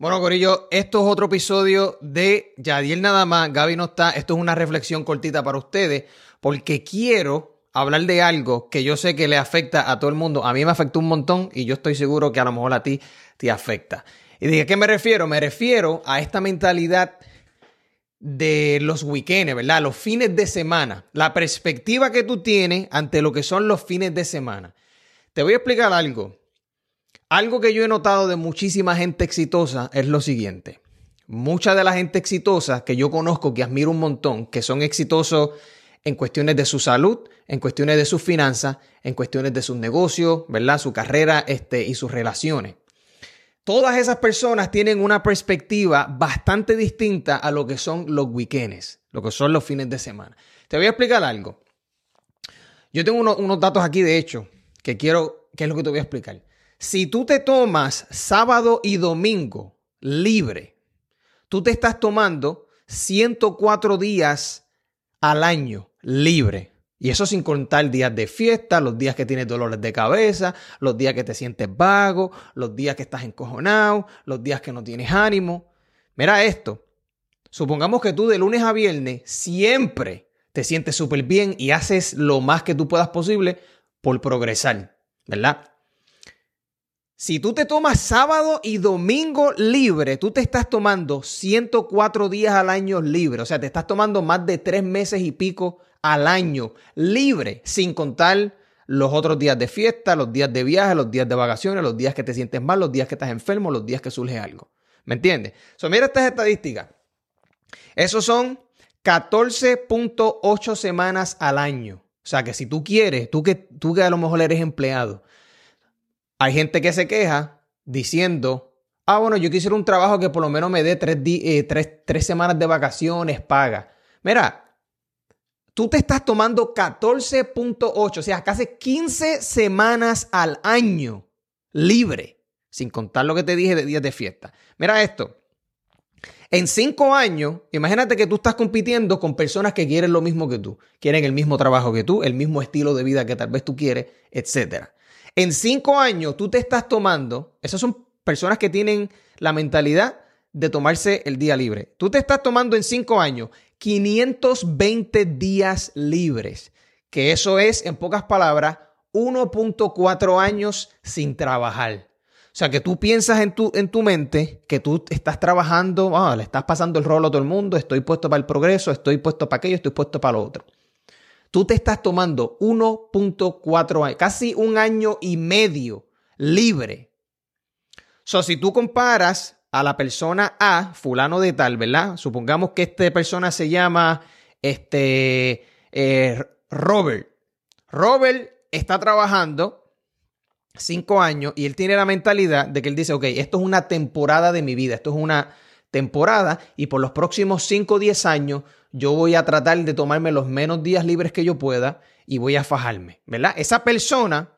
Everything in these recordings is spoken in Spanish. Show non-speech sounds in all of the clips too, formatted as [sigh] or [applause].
Bueno, Corillo, esto es otro episodio de Yadiel Nada más. Gaby no está. Esto es una reflexión cortita para ustedes porque quiero hablar de algo que yo sé que le afecta a todo el mundo. A mí me afectó un montón y yo estoy seguro que a lo mejor a ti te afecta. ¿Y de qué me refiero? Me refiero a esta mentalidad de los weekends, ¿verdad? Los fines de semana. La perspectiva que tú tienes ante lo que son los fines de semana. Te voy a explicar algo. Algo que yo he notado de muchísima gente exitosa es lo siguiente. Mucha de la gente exitosa que yo conozco, que admiro un montón, que son exitosos en cuestiones de su salud, en cuestiones de sus finanzas, en cuestiones de sus negocios, ¿verdad? Su carrera este, y sus relaciones. Todas esas personas tienen una perspectiva bastante distinta a lo que son los weekends, lo que son los fines de semana. Te voy a explicar algo. Yo tengo unos datos aquí, de hecho, que quiero, que es lo que te voy a explicar. Si tú te tomas sábado y domingo libre, tú te estás tomando 104 días al año libre. Y eso sin contar días de fiesta, los días que tienes dolores de cabeza, los días que te sientes vago, los días que estás encojonado, los días que no tienes ánimo. Mira esto. Supongamos que tú de lunes a viernes siempre te sientes súper bien y haces lo más que tú puedas posible por progresar, ¿verdad? Si tú te tomas sábado y domingo libre, tú te estás tomando 104 días al año libre. O sea, te estás tomando más de tres meses y pico al año libre, sin contar los otros días de fiesta, los días de viaje, los días de vacaciones, los días que te sientes mal, los días que estás enfermo, los días que surge algo. ¿Me entiendes? So, mira estas estadísticas. Esos son 14.8 semanas al año. O sea, que si tú quieres, tú que, tú que a lo mejor eres empleado, hay gente que se queja diciendo, ah, bueno, yo quisiera un trabajo que por lo menos me dé eh, tres, semanas de vacaciones paga. Mira, tú te estás tomando 14.8, o sea, casi 15 semanas al año libre, sin contar lo que te dije de días de fiesta. Mira esto. En cinco años, imagínate que tú estás compitiendo con personas que quieren lo mismo que tú, quieren el mismo trabajo que tú, el mismo estilo de vida que tal vez tú quieres, etcétera. En cinco años tú te estás tomando, esas son personas que tienen la mentalidad de tomarse el día libre. Tú te estás tomando en cinco años 520 días libres, que eso es, en pocas palabras, 1.4 años sin trabajar. O sea, que tú piensas en tu, en tu mente que tú estás trabajando, ah, le estás pasando el rol a todo el mundo, estoy puesto para el progreso, estoy puesto para aquello, estoy puesto para lo otro tú te estás tomando 1.4 años, casi un año y medio libre. So, si tú comparas a la persona A, fulano de tal, ¿verdad? Supongamos que esta persona se llama este, eh, Robert. Robert está trabajando cinco años y él tiene la mentalidad de que él dice, ok, esto es una temporada de mi vida, esto es una temporada y por los próximos 5 o 10 años yo voy a tratar de tomarme los menos días libres que yo pueda y voy a fajarme, ¿verdad? Esa persona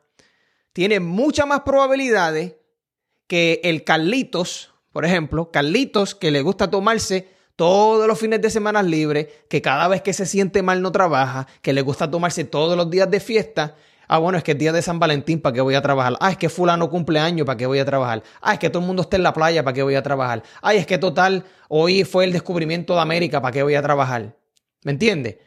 tiene muchas más probabilidades que el Carlitos, por ejemplo, Carlitos que le gusta tomarse todos los fines de semana libres, que cada vez que se siente mal no trabaja, que le gusta tomarse todos los días de fiesta Ah, bueno, es que es día de San Valentín, ¿para qué voy a trabajar? Ah, es que fulano cumpleaños, ¿para qué voy a trabajar? Ah, es que todo el mundo está en la playa, ¿para qué voy a trabajar? Ay, es que total, hoy fue el descubrimiento de América, ¿para qué voy a trabajar? ¿Me entiendes?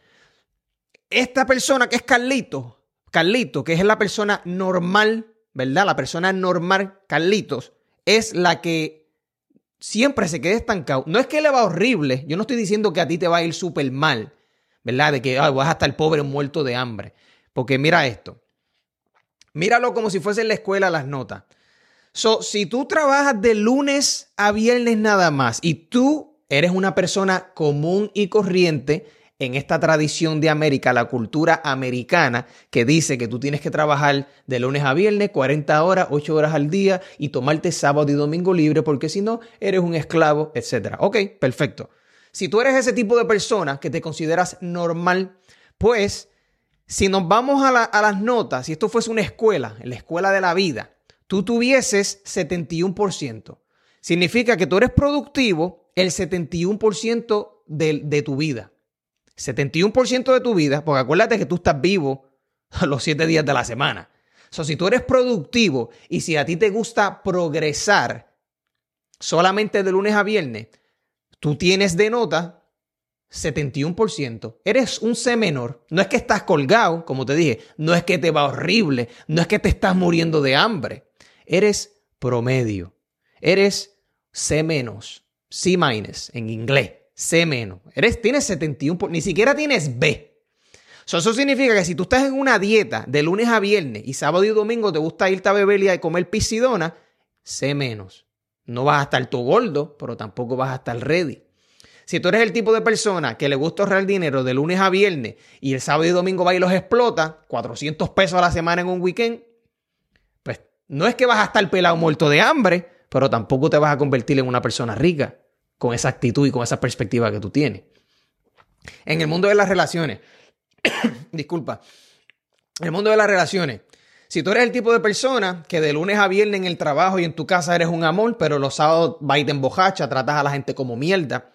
Esta persona que es Carlito, Carlito, que es la persona normal, ¿verdad? La persona normal, Carlitos, es la que siempre se queda estancado. No es que le va horrible, yo no estoy diciendo que a ti te va a ir súper mal, ¿verdad? De que vas a estar pobre muerto de hambre. Porque mira esto, Míralo como si fuese en la escuela las notas. So, si tú trabajas de lunes a viernes nada más y tú eres una persona común y corriente en esta tradición de América, la cultura americana, que dice que tú tienes que trabajar de lunes a viernes 40 horas, 8 horas al día y tomarte sábado y domingo libre porque si no, eres un esclavo, etc. Ok, perfecto. Si tú eres ese tipo de persona que te consideras normal, pues si nos vamos a, las notas, si esto fuese una escuela, la escuela de la vida, tú tuvieses 71%. Significa que tú eres productivo el 71% de, de tu vida. 71% de tu vida, porque acuérdate que tú estás vivo [laughs] los 7 días de la semana. O sea, si tú eres productivo y si a ti te gusta progresar, solamente de lunes a viernes, tú tienes de nota 71%. Eres un C menor. No es que estás colgado, como te dije, no es que te va horrible, no es que te estás muriendo de hambre. Eres promedio. Eres C menos, C minus en inglés, C menos. Eres, tienes 71%, ni siquiera tienes B. eso significa que si tú estás en una dieta de lunes a viernes y sábado y domingo te gusta irte a beber y a comer pisidona, C menos. No vas a estar tú gordo, pero tampoco vas a estar ready. Si tú eres el tipo de persona que le gusta ahorrar dinero de lunes a viernes y el sábado y domingo va y los explota, 400 pesos a la semana en un weekend, pues no es que vas a estar pelado muerto de hambre, pero tampoco te vas a convertir en una persona rica con esa actitud y con esa perspectiva que tú tienes. En el mundo de las relaciones, [coughs] disculpa, en el mundo de las relaciones, si tú eres el tipo de persona que de lunes a viernes en el trabajo y en tu casa eres un amor, pero los sábados vas y te embojacha, tratas a la gente como mierda,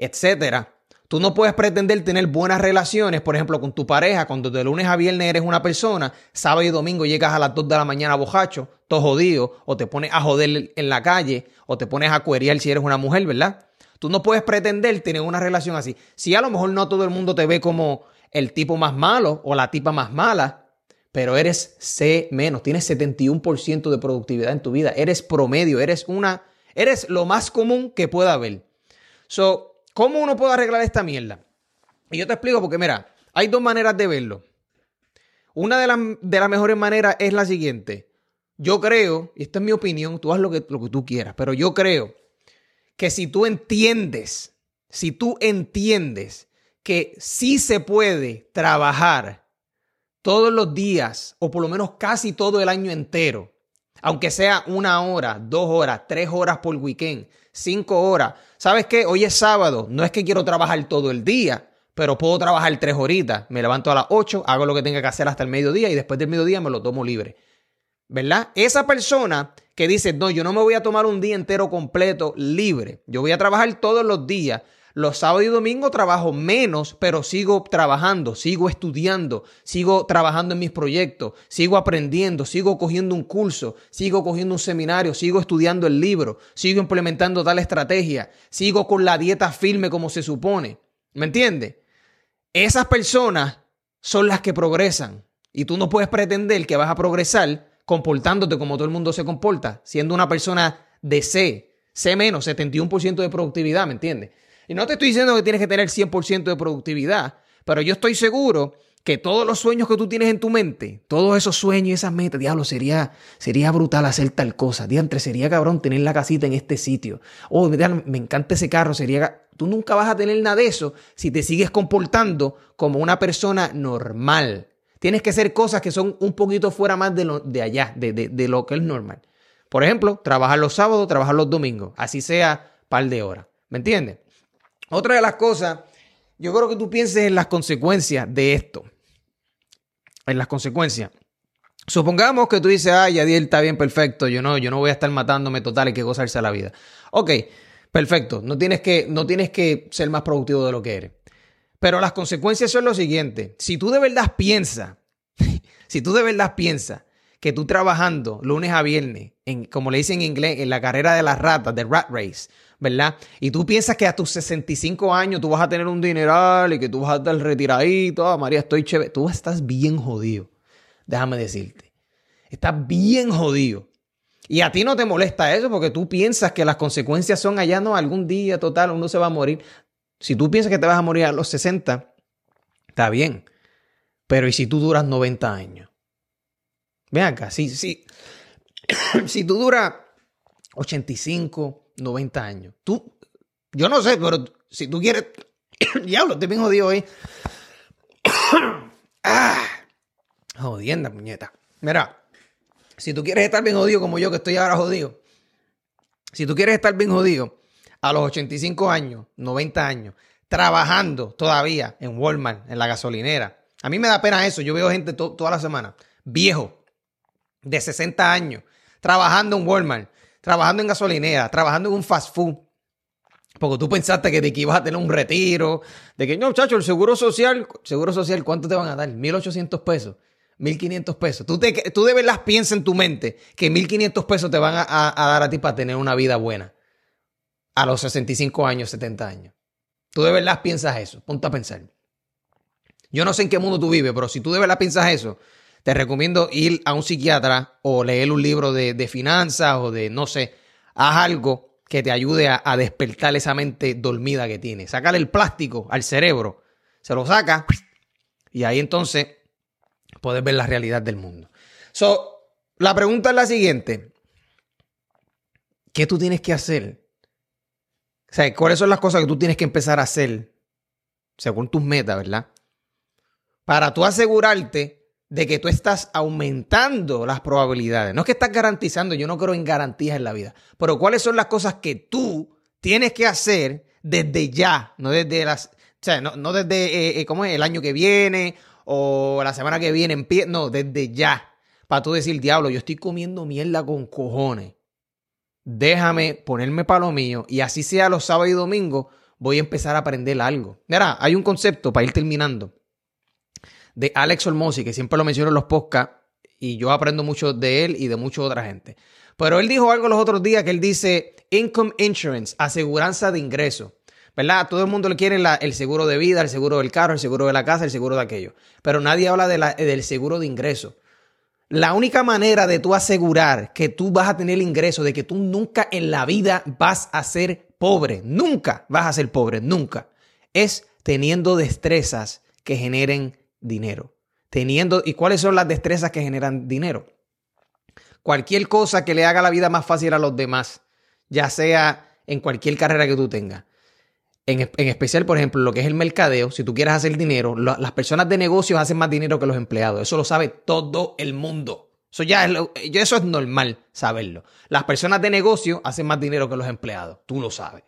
etcétera. Tú no puedes pretender tener buenas relaciones, por ejemplo, con tu pareja, cuando de lunes a viernes eres una persona, sábado y domingo llegas a las 2 de la mañana bojacho, todo jodido, o te pones a joder en la calle, o te pones a cueriar si eres una mujer, ¿verdad? Tú no puedes pretender tener una relación así. Si a lo mejor no todo el mundo te ve como el tipo más malo o la tipa más mala, pero eres C menos, tienes 71% de productividad en tu vida, eres promedio, eres una, eres lo más común que pueda haber. So, ¿Cómo uno puede arreglar esta mierda? Y yo te explico porque, mira, hay dos maneras de verlo. Una de, las mejores maneras es la siguiente. Yo creo, y esta es mi opinión, tú haz lo que, lo que tú quieras, pero yo creo que si tú entiendes, si tú entiendes que sí se puede trabajar todos los días, o por lo menos casi todo el año entero, aunque sea una hora, dos horas, tres horas por weekend, cinco horas. ¿Sabes qué? Hoy es sábado, no es que quiero trabajar todo el día, pero puedo trabajar tres horitas. Me levanto a las ocho, hago lo que tenga que hacer hasta el mediodía y después del mediodía me lo tomo libre. ¿Verdad? Esa persona que dice, no, yo no me voy a tomar un día entero completo libre, yo voy a trabajar todos los días, los sábados y domingos trabajo menos, pero sigo trabajando, sigo estudiando, sigo trabajando en mis proyectos, sigo aprendiendo, sigo cogiendo un curso, sigo cogiendo un seminario, sigo estudiando el libro, sigo implementando tal estrategia, sigo con la dieta firme como se supone. ¿Me entiendes? Esas personas son las que progresan y tú no puedes pretender que vas a progresar comportándote como todo el mundo se comporta, siendo una persona de C, C menos, 71% de productividad, ¿me entiendes? Y no te estoy diciendo que tienes que tener 100% de productividad, pero yo estoy seguro que todos los sueños que tú tienes en tu mente, todos esos sueños y esas metas, diablo, sería, sería brutal hacer tal cosa. Diantre, sería cabrón tener la casita en este sitio. Oh, me encanta ese carro, sería... Tú nunca vas a tener nada de eso si te sigues comportando como una persona normal. Tienes que hacer cosas que son un poquito fuera más de, lo, de allá, de, de lo que es normal. Por ejemplo, trabajar los sábados, trabajar los domingos, así sea par de horas. ¿Me entiendes? Otra de las cosas, yo creo que tú pienses en las consecuencias de esto. En las consecuencias. Supongamos que tú dices, ay, Yadiel está bien, perfecto, yo no, yo no voy a estar matándome total, hay que gozarse a la vida. Ok, perfecto, no tienes, que, no tienes que ser más productivo de lo que eres. Pero las consecuencias son lo siguiente, si tú de verdad piensas, [laughs] si tú de verdad piensas que tú trabajando lunes a viernes, en, como le dicen en inglés, en la carrera de las ratas, de rat race, ¿verdad? Y tú piensas que a tus 65 años tú vas a tener un dineral y que tú vas a estar retiradito, ah, María, estoy chévere. Tú estás bien jodido, déjame decirte. Estás bien jodido. Y a ti no te molesta eso porque tú piensas que las consecuencias son allá, no, algún día total, uno se va a morir. Si tú piensas que te vas a morir a los 60, está bien. Pero ¿y si tú duras 90 años? Ven acá, si, si, [coughs] si tú duras 85, 90 años. Tú, yo no sé, pero si tú quieres. [coughs] Diablo, estoy bien jodido hoy. [coughs] ah, jodienda, puñeta. Mira, si tú quieres estar bien jodido como yo, que estoy ahora jodido. Si tú quieres estar bien jodido a los 85 años, 90 años, trabajando todavía en Walmart, en la gasolinera. A mí me da pena eso. Yo veo gente toda la semana, viejo, de 60 años, trabajando en Walmart, trabajando en gasolinera, trabajando en un fast food. Porque tú pensaste que de que ibas a tener un retiro, de que no, chacho, el seguro social, seguro social, ¿cuánto te van a dar? 1.800 pesos, 1.500 pesos. Tú, te, tú de verdad piensas en tu mente que 1.500 pesos te van a, dar a ti para tener una vida buena. a los 65 años, 70 años. Tú de verdad piensas eso, ponte a pensar. Yo no sé en qué mundo tú vives, pero si tú de verdad piensas eso, te recomiendo ir a un psiquiatra o leer un libro de, finanzas o de, no sé, haz algo que te ayude a, despertar esa mente dormida que tienes. Sácale el plástico al cerebro, se lo saca y ahí entonces puedes ver la realidad del mundo. So, la pregunta es la siguiente. ¿Qué tú tienes que hacer? O sea, ¿cuáles son las cosas que tú tienes que empezar a hacer según tus metas, verdad? Para tú asegurarte de que tú estás aumentando las probabilidades. No es que estás garantizando, yo no creo en garantías en la vida, pero cuáles son las cosas que tú tienes que hacer desde ya, no desde las, o sea, no, desde, eh, eh, ¿cómo es? El año que viene o la semana que viene, no, desde ya. Para tú decir, diablo, yo estoy comiendo mierda con cojones. Déjame ponerme para lo mío y así sea los sábados y domingos, voy a empezar a aprender algo. Mira, hay un concepto para ir terminando de Alex Olmosi, que siempre lo menciono en los podcasts, y yo aprendo mucho de él y de mucha otra gente. Pero él dijo algo los otros días que él dice income insurance, aseguranza de ingreso. ¿Verdad? Todo el mundo le quiere el seguro de vida, el seguro del carro, el seguro de la casa, el seguro de aquello. Pero nadie habla de del seguro de ingreso. La única manera de tú asegurar que tú vas a tener ingreso, de que tú nunca en la vida vas a ser pobre, nunca vas a ser pobre, nunca, es teniendo destrezas que generen dinero. Teniendo, ¿y cuáles son las destrezas que generan dinero? Cualquier cosa que le haga la vida más fácil a los demás, ya sea en cualquier carrera que tú tengas. En, especial, por ejemplo, lo que es el mercadeo, si tú quieres hacer dinero, las personas de negocios hacen más dinero que los empleados. Eso lo sabe todo el mundo. Eso ya es, eso es normal saberlo. Las personas de negocio hacen más dinero que los empleados. Tú lo sabes.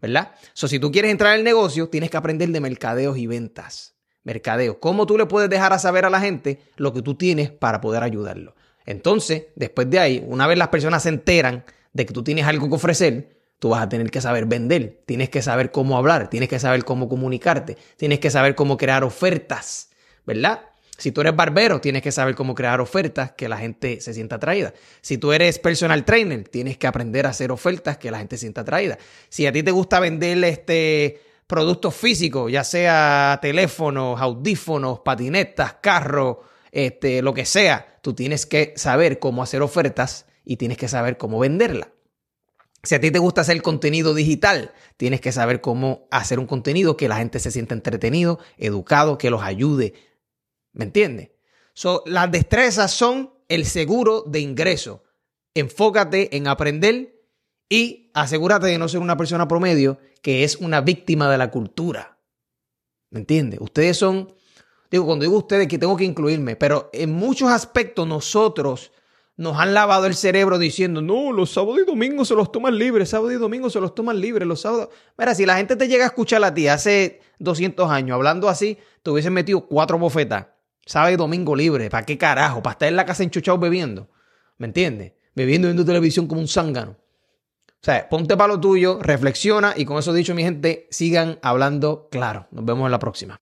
¿Verdad? So, si tú quieres entrar al negocio, tienes que aprender de mercadeos y ventas mercadeo. ¿Cómo tú le puedes dejar a saber a la gente lo que tú tienes para poder ayudarlo? Entonces, después de ahí, una vez las personas se enteran de que tú tienes algo que ofrecer, tú vas a tener que saber vender, tienes que saber cómo hablar, tienes que saber cómo comunicarte, tienes que saber cómo crear ofertas, ¿verdad? Si tú eres barbero, tienes que saber cómo crear ofertas que la gente se sienta atraída. Si tú eres personal trainer, tienes que aprender a hacer ofertas que la gente se sienta atraída. Si a ti te gusta vender este productos físicos, ya sea teléfonos, audífonos, patinetas, carros, este, lo que sea, tú tienes que saber cómo hacer ofertas y tienes que saber cómo venderla. Si a ti te gusta hacer contenido digital, tienes que saber cómo hacer un contenido que la gente se sienta entretenido, educado, que los ayude. ¿Me entiendes? So, las destrezas son el seguro de ingreso. Enfócate en aprender y asegúrate de no ser una persona promedio que es una víctima de la cultura. ¿Me entiendes? Ustedes son, digo, cuando digo ustedes que tengo que incluirme, pero en muchos aspectos nosotros nos han lavado el cerebro diciendo, no, los sábados y domingos se los toman libres, sábado y domingo se los toman libres, los sábados... Mira, si la gente te llega a escuchar a ti hace 200 años hablando así, te hubiesen metido cuatro bofetas, sábado y domingo libre, ¿para qué carajo? ¿Para estar en la casa enchuchado bebiendo? ¿Me entiendes? Bebiendo viendo televisión como un zángano. O sea, ponte para lo tuyo, reflexiona y con eso dicho, mi gente, sigan hablando claro. Nos vemos en la próxima.